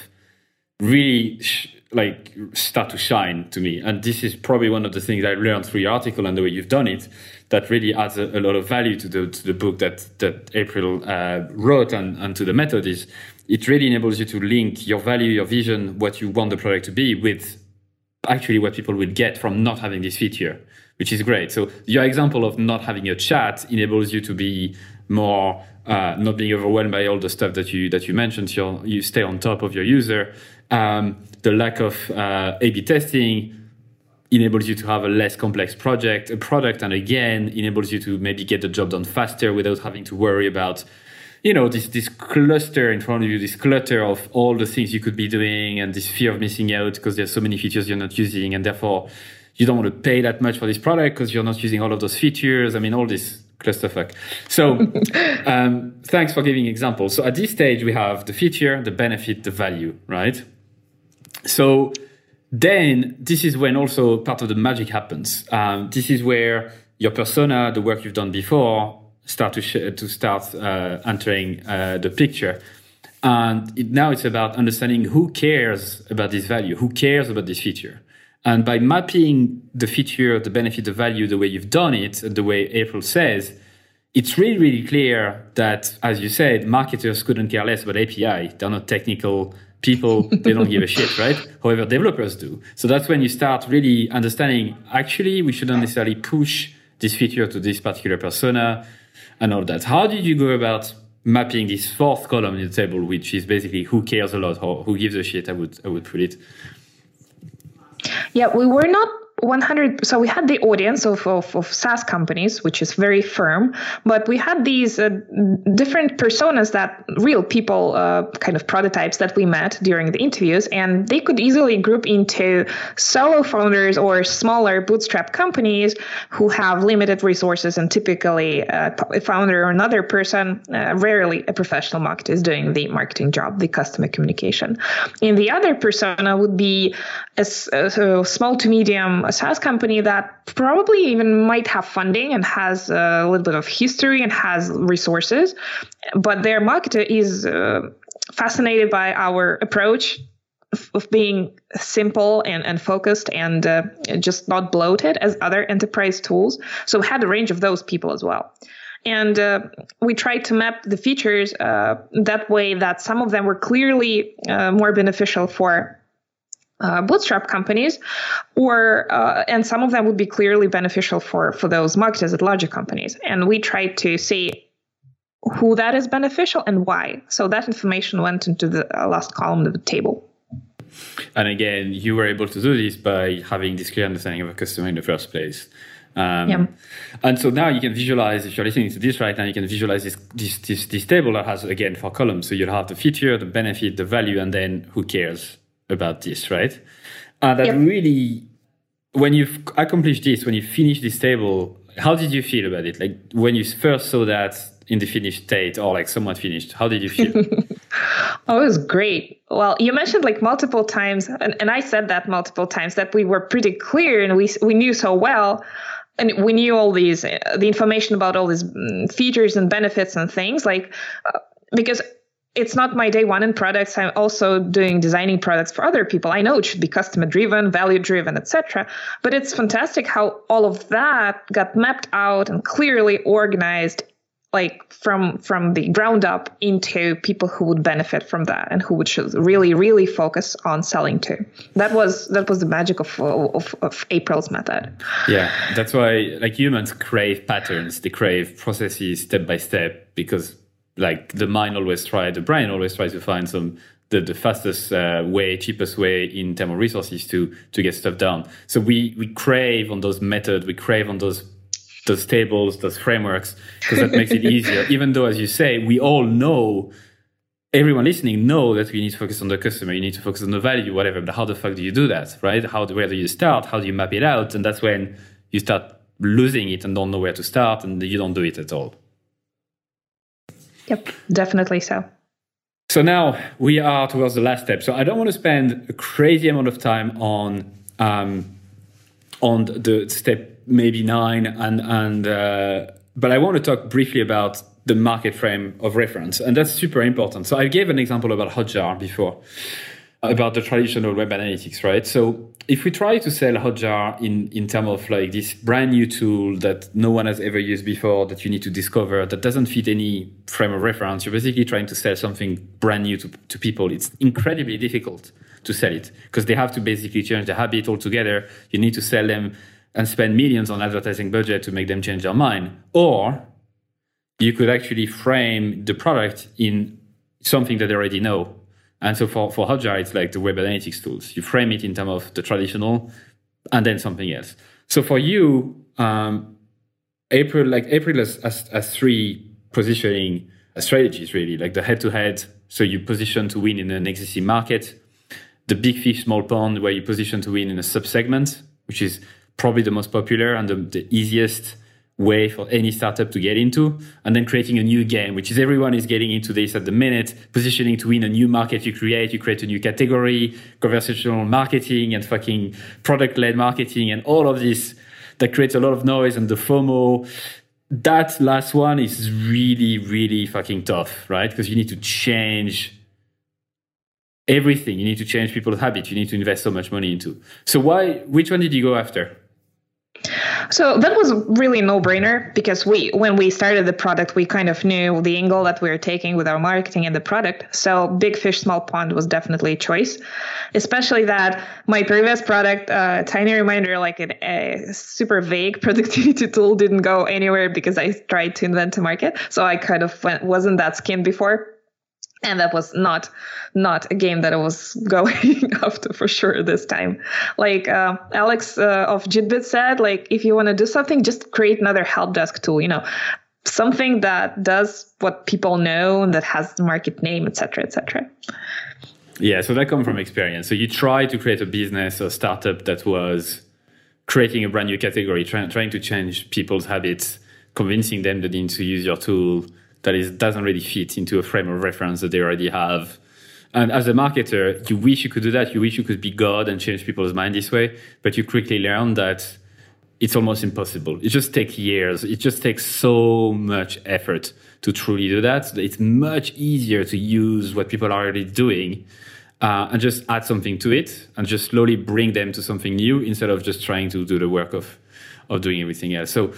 really sh- like start to shine to me. And this is probably one of the things I learned through your article and the way you've done it that really adds a, a lot of value to the to the book that that April uh, wrote and, and to the method is it really enables you to link your value, your vision, what you want the product to be with actually what people will get from not having this feature, which is great. So your example of not having a chat enables you to be more uh, not being overwhelmed by all the stuff that you that you mentioned. So you stay on top of your user. Um, the lack of uh, A/B testing enables you to have a less complex project, a product, and again enables you to maybe get the job done faster without having to worry about, you know, this this cluster in front of you, this clutter of all the things you could be doing, and this fear of missing out because there's so many features you're not using, and therefore you don't want to pay that much for this product because you're not using all of those features. I mean, all this clusterfuck. So, um, thanks for giving examples. So at this stage, we have the feature, the benefit, the value, right? So then this is when also part of the magic happens. Um, this is where your persona, the work you've done before, start to sh- to start uh, entering uh, the picture. And it, now it's about understanding who cares about this value, who cares about this feature. And by mapping the feature, the benefit, the value, the way you've done it, the way April says, it's really, really clear that, as you said, marketers couldn't care less about API. They're not technical people they don't give a shit right? However developers do. So that's when you start really understanding actually we shouldn't necessarily push this feature to this particular persona and all that. How did you go about mapping this fourth column in the table which is basically who cares a lot or who gives a shit? I would i would put it. Yeah we were not 100 so we had the audience of, of, of saas companies which is very firm but we had these uh, different personas that real people uh, kind of prototypes that we met during the interviews and they could easily group into solo founders or smaller bootstrap companies who have limited resources and typically uh, a founder or another person uh, rarely a professional marketer is doing the marketing job the customer communication. And the other persona would be a, a small to medium SaaS company that probably even might have funding and has a little bit of history and has resources, but their marketer is uh, fascinated by our approach of being simple and, and focused and uh, just not bloated as other enterprise tools. So we had a range of those people as well. And uh, we tried to map the features uh, that way that some of them were clearly uh, more beneficial for uh, bootstrap companies, or uh, and some of them would be clearly beneficial for for those marketers at larger companies. And we tried to see who that is beneficial and why. So that information went into the uh, last column of the table. And again, you were able to do this by having this clear understanding of a customer in the first place. Um, Yeah. And so now you can visualize, if you're listening to this right now, you can visualize this, this, this, this table that has, again, four columns. So you'll have the feature, the benefit, the value, and then who cares about this, right? And that Yep. really, when you've accomplished this, when you finish this table, how did you feel about it? Like when you first saw that in the finished state or like somewhat finished, how did you feel? Oh, it was great. Well, you mentioned like multiple times, and, and I said that multiple times that we were pretty clear and we we knew so well, and we knew all these uh, the information about all these mm, features and benefits and things like uh, because it's not my day one in products. I'm also doing designing products for other people. I know it should be customer driven, value driven, etc. But it's fantastic how all of that got mapped out and clearly organized like from from the ground up into people who would benefit from that and who would should really really focus on selling to that was that was the magic of of, of april's method yeah, that's why like humans crave patterns, they crave processes step by step because like the mind always tries, the brain always tries to find some the, the fastest uh, way, cheapest way in terms of resources to to get stuff done. So we we crave on those methods, we crave on those those tables, those frameworks, because that makes it easier. Even though, as you say, we all know, everyone listening know that we need to focus on the customer, you need to focus on the value, whatever. But how the fuck do you do that, right? How where do you start? How do you map it out? And that's when you start losing it and don't know where to start, and you don't do it at all. Yep definitely so So now we are towards the last step. So I don't want to spend a crazy amount of time on um, on the step maybe nine and and uh, but I want to talk briefly about the market frame of reference, and that's super important. So I gave an example about Hotjar before about the traditional web analytics, right? So if we try to sell Hotjar in, in terms of like this brand new tool that no one has ever used before, that you need to discover, that doesn't fit any frame of reference, you're basically trying to sell something brand new to, to people. It's incredibly difficult to sell it because they have to basically change the habit altogether. You need to sell them and spend millions on advertising budget to make them change their mind. Or you could actually frame the product in something that they already know. And so for, for Hotjar, it's like the web analytics tools. You frame it in terms of the traditional and then something else. So for you, um, April, like April has, has, has three positioning strategies really, like the head to head. So you position to win in an existing market, the big fish, small pond, where you position to win in a sub segment, which is probably the most popular and the, the easiest way for any startup to get into and then creating a new game which is everyone is getting into this at the minute positioning to win a new market you create. You create a new category conversational marketing and fucking product led marketing and all of this that creates a lot of noise and the fomo. That last one is really really fucking tough right? Because you need to change everything. You need to change people's habits. You need to invest so much money into. So why which one did you go after So that was really no-brainer because we, when we started the product, we kind of knew the angle that we were taking with our marketing and the product. So big fish, small pond was definitely a choice, especially that my previous product, uh, Tiny Reminder, like an, a super vague productivity tool, didn't go anywhere because I tried to invent a market. So I kind of went, wasn't that skinned before and that was not not a game that I was going after for sure this time. Like uh, Alex uh, of Jitbit said, like if you want to do something, just create another help desk tool. You know, something that does what people know and that has the market name, etc., etc. Yeah, so that comes from experience. So you try to create a business or startup that was creating a brand new category, trying trying to change people's habits, convincing them that they need to use your tool that is doesn't really fit into a frame of reference that they already have. And as a marketer, you wish you could do that. You wish you could be God and change people's mind this way, but you quickly learn that it's almost impossible. It just takes years. It just takes so much effort to truly do that. It's much easier to use what people are already doing uh, and just add something to it and just slowly bring them to something new instead of just trying to do the work of, of doing everything else. So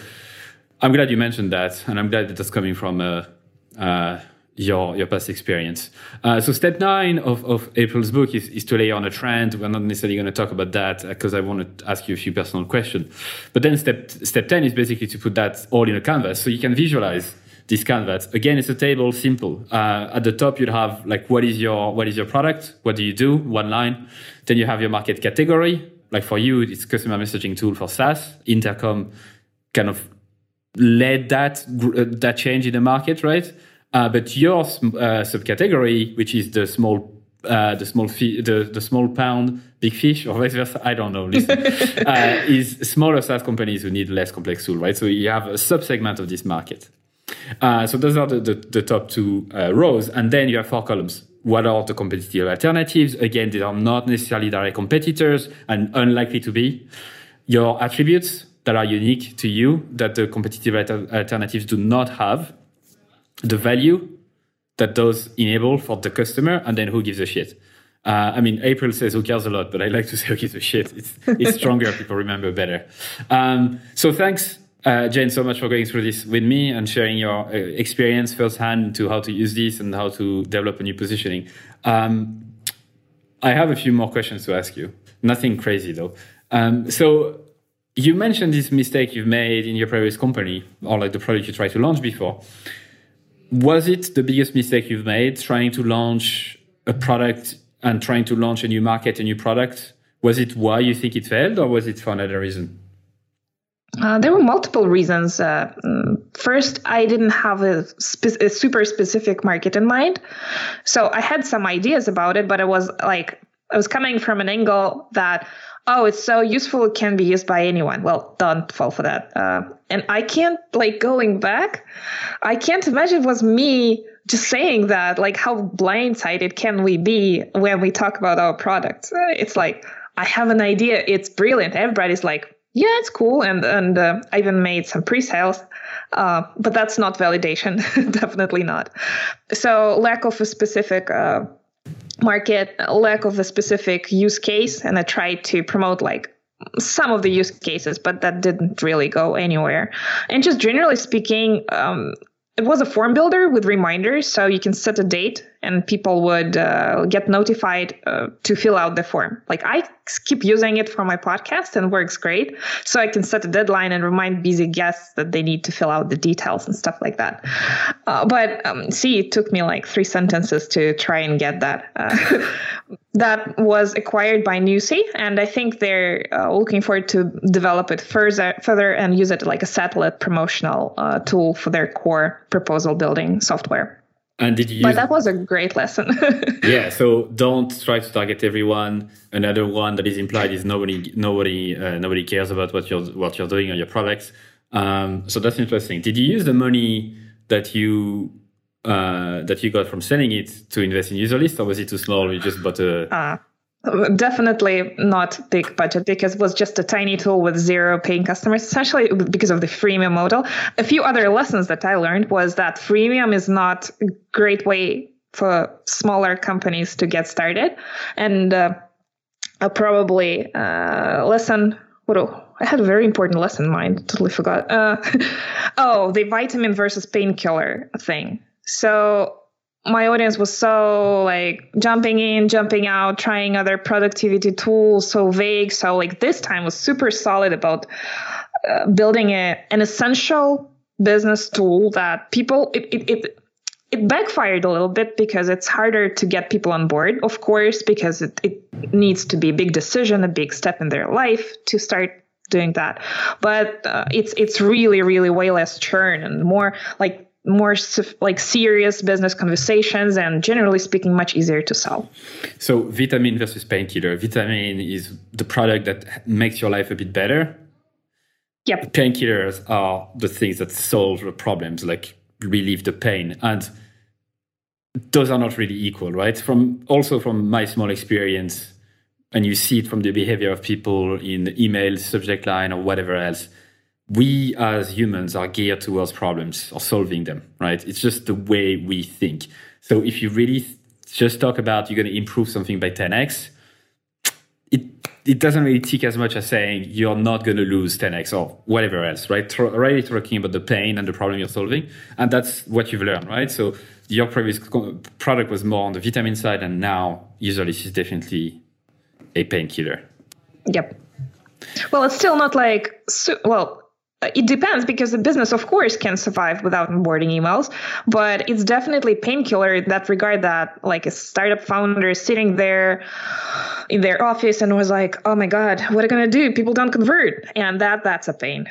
I'm glad you mentioned that, and I'm glad that that's coming from uh, uh, your your past experience. Uh, so step nine of, of April's book is, is to lay on a trend. We're not necessarily going to talk about that because I want to ask you a few personal questions. But then step step ten is basically to put that all in a canvas so you can visualize this canvas. Again, it's a table, simple. Uh, at the top, you'd have like what is your what is your product? What do you do? One line. Then you have your market category. Like for you, it's customer messaging tool for SaaS. Intercom kind of led that uh, that change in the market, right? Uh, but your uh, subcategory, which is the small uh, the small the, the small pound big fish or vice versa i don't know listen, uh, is smaller size companies who need less complex tool right? So you have a subsegment of this market. Uh, so those are the, the, the top two uh, rows. And then you have four columns. What are the competitive alternatives? Again they are not necessarily direct competitors and unlikely to be. Your attributes that are unique to you that the competitive alternatives do not have the value that those enable for the customer, and then who gives a shit. Uh, I mean, April says who cares a lot, but I like to say who gives a shit. It's, it's stronger. People remember better. Um, so thanks, uh, Jane, so much for going through this with me and sharing your uh, experience firsthand to how to use this and how to develop a new positioning. Um, I have a few more questions to ask you. Nothing crazy though. Um, so you mentioned this mistake you've made in your previous company or like the product you tried to launch before was it the biggest mistake you've made trying to launch a product and trying to launch a new market, a new product? Was it why you think it failed, or was it for another reason? Uh, there were multiple reasons. Uh, mm, first, I didn't have a, spe- a, super specific market in mind. So I had some ideas about it, but it was like, I was coming from an angle that oh, it's so useful, it can be used by anyone. Well, don't fall for that. Uh, and I can't, like, going back, I can't imagine it was me just saying that, like, how blindsided can we be when we talk about our product? Uh, it's like, I have an idea, it's brilliant. Everybody's like, yeah, it's cool. And, and uh, I even made some pre sales. Uh, but that's not validation, definitely not. So, lack of a specific uh, market lack of a specific use case and i tried to promote like some of the use cases but that didn't really go anywhere. And just generally speaking um, it was a form builder with reminders so you can set a date and people would uh, get notified uh, to fill out the form like i keep using it for my podcast and works great so i can set a deadline and remind busy guests that they need to fill out the details and stuff like that uh, but um, see it took me like three sentences to try and get that uh, that was acquired by Nusii, and I think they're uh, looking forward to develop it further, further and use it like a satellite promotional uh, tool for their core proposal building software. And did you? But that was a great lesson. yeah. So don't try to target everyone. Another one that is implied is nobody, nobody, uh, nobody cares about what you're what you're doing on your products. Um, so that's interesting. Did you use the money that you uh, that you got from selling it to invest in Userlist, or was it too small? You just bought a. Uh, definitely not big budget because it was just a tiny tool with zero paying customers, essentially because of the freemium model. A few other lessons that I learned was that freemium is not a great way for smaller companies to get started. And uh, I'll probably uh, lesson. What oh, I had a very important lesson in mind. Totally forgot. Uh, oh, the vitamin versus painkiller thing. So my audience was so like jumping in, jumping out, trying other productivity tools, so vague. So like this time was super solid about uh, building a, an essential business tool that people it, it, it it backfired a little bit because it's harder to get people on board, of course, because it, it needs to be a big decision, a big step in their life to start doing that. But uh, it's it's really really way less churn and more like more like serious business conversations and generally speaking much easier to sell. So vitamin versus painkiller. Vitamin is the product that makes your life a bit better. Yep. Painkillers are the things that solve the problems like relieve the pain. And those are not really equal right? From also from my small experience and you see it from the behavior of people in email subject line or whatever else we as humans are geared towards problems or solving them, right? It's just the way we think. So if you really just talk about you're going to improve something by 10x, it it doesn't really tick as much as saying you're not going to lose 10x or whatever else, right? Already talking about the pain and the problem you're solving, and that's what you've learned, right? So your previous product was more on the vitamin side, and now Userlist is definitely a painkiller. Yep. Well, it's still not like well it depends because the business, of course, can survive without onboarding emails, but it's definitely painkiller in that regard. That like a startup founder sitting there in their office and was like, "Oh my god, what are gonna do? People don't convert," and that that's a pain.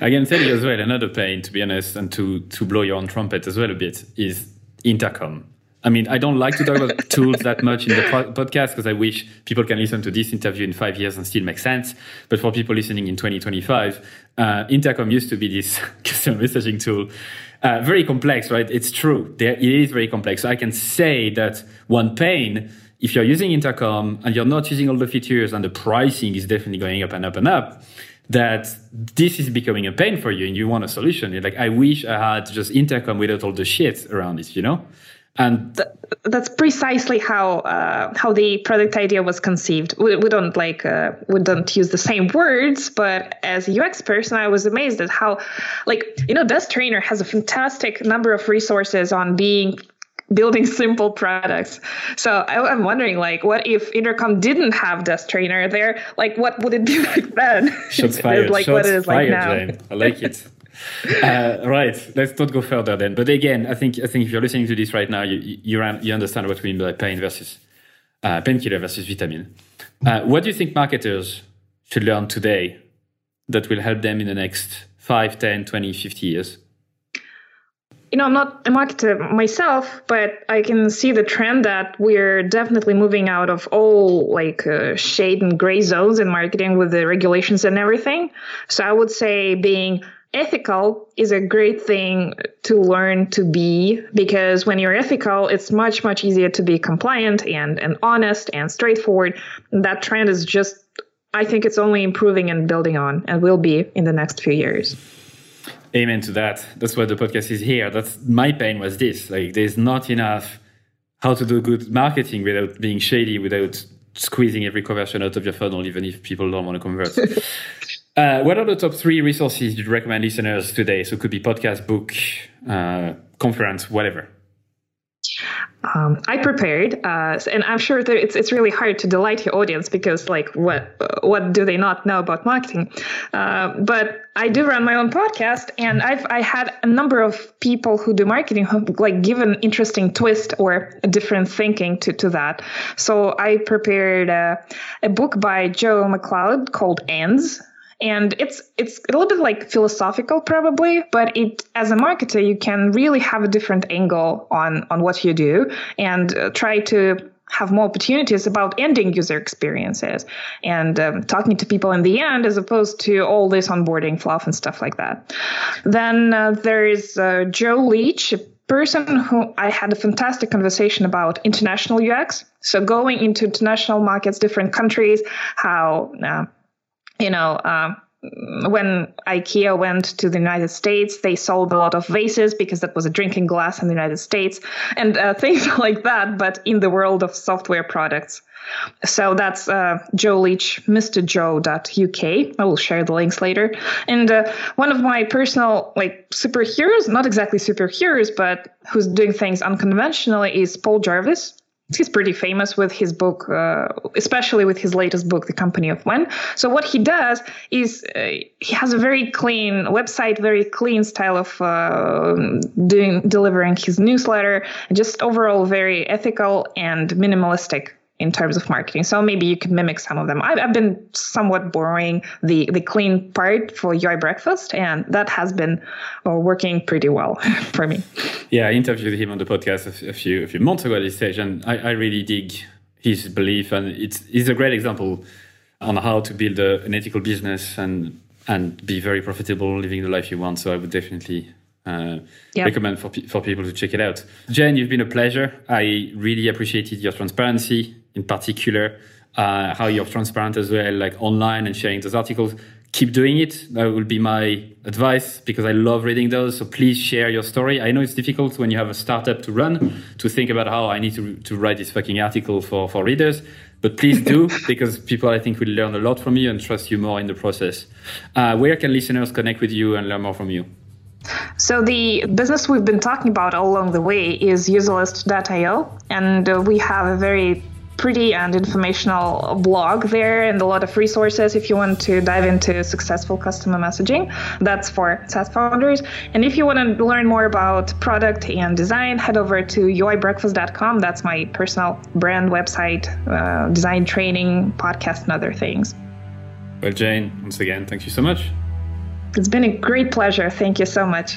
I can tell you as well another pain, to be honest, and to to blow your own trumpet as well a bit is intercom. I mean, I don't like to talk about tools that much in the podcast because I wish people can listen to this interview in five years and still make sense. But for people listening in 2025, uh, Intercom used to be this customer messaging tool. Uh, very complex, right? It's true. There, it is very complex. So I can say that one pain, if you're using Intercom and you're not using all the features and the pricing is definitely going up and up and up, that this is becoming a pain for you and you want a solution. You're like, I wish I had just Intercom without all the shit around it, you know? And Th- that's precisely how uh, how the product idea was conceived. We, we don't like uh, we don't use the same words, but as a UX person, I was amazed at how, like you know, Des Traynor has a fantastic number of resources on being building simple products. So I, am wondering, like, what if Intercom didn't have Des Traynor there? Like, what would it be like then? Shots fired. like Shots what it is fired, like now. Jane. I like it. uh, right. Let's not go further then. But again, I think I think if you're listening to this right now, you you, you understand what we mean by pain versus uh, painkiller versus vitamin. Uh, what do you think marketers should learn today that will help them in the next 5, 10, 20, 50 years? you know, I'm not a marketer myself, but I can see the trend that we're definitely moving out of all like uh, shade and gray zones in marketing with the regulations and everything. So I would say being ethical is a great thing to learn to be because when you're ethical it's much much easier to be compliant and and honest and straightforward. That trend is just i think it's only improving and building on and will be in the next few years. Amen to that. That's why the podcast is here. That's my pain was this. Like there's not enough how to do good marketing without being shady without squeezing every conversion out of your funnel even if people don't want to convert Uh, what are the top three resources you'd recommend listeners today? So it could be podcast, book, uh, conference, whatever. Um, I prepared, uh, and I'm sure that it's it's really hard to delight your audience because like what what do they not know about marketing? Uh, but I do run my own podcast, and I've I had a number of people who do marketing who like give an interesting twist or a different thinking to to that. So I prepared uh, a book by Joe Macleod called Ends and it's it's a little bit like philosophical probably but it as a marketer you can really have a different angle on on what you do and uh, try to have more opportunities about ending user experiences and um, talking to people in the end as opposed to all this onboarding fluff and stuff like that then uh, there is uh, joe leach a person who I had a fantastic conversation about international UX. So going into international markets, different countries, how uh, you know, uh, when IKEA went to the United States, they sold a lot of vases because that was a drinking glass in the United States and uh, things like that, but in the world of software products. So that's uh, Joe Leach, MrJoe.uk. I will share the links later. And uh, one of my personal like superheroes, not exactly superheroes, but who's doing things unconventionally is Paul Jarvis he's pretty famous with his book, uh, especially with his latest book, The Company of One. So what he does is uh, he has a very clean website, very clean style of uh, doing delivering his newsletter, just overall very ethical and minimalistic in terms of marketing. So maybe you could mimic some of them. I've, I've been somewhat borrowing the the clean part for UI breakfast, and that has been uh, working pretty well for me. Yeah, I interviewed him on the podcast a few a few months ago at this stage, and I, I really dig his belief, and it's it's a great example on how to build a, an ethical business and and be very profitable, living the life you want. So I would definitely uh, yep. recommend for, for people to check it out. Jen, you've been a pleasure. I really appreciated your transparency in particular, uh, how you're transparent as well, like online and sharing those articles. Keep doing it. That would be my advice because I love reading those. So please share your story. I know it's difficult when you have a startup to run to think about how I need to, to write this fucking article for, for readers. But please do because people I think will learn a lot from you and trust you more in the process. Uh, where can listeners connect with you and learn more from you? So the business we've been talking about all along the way is userlist.io, and uh, we have a very pretty and informational blog there and a lot of resources if you want to dive into successful customer messaging. That's for SaaS founders. And if you want to learn more about product and design, head over to uibreakfast.com. That's my personal brand website, uh, design training, podcast, and other things. Well, Jane, once again, thank you so much. It's been a great pleasure. Thank you so much.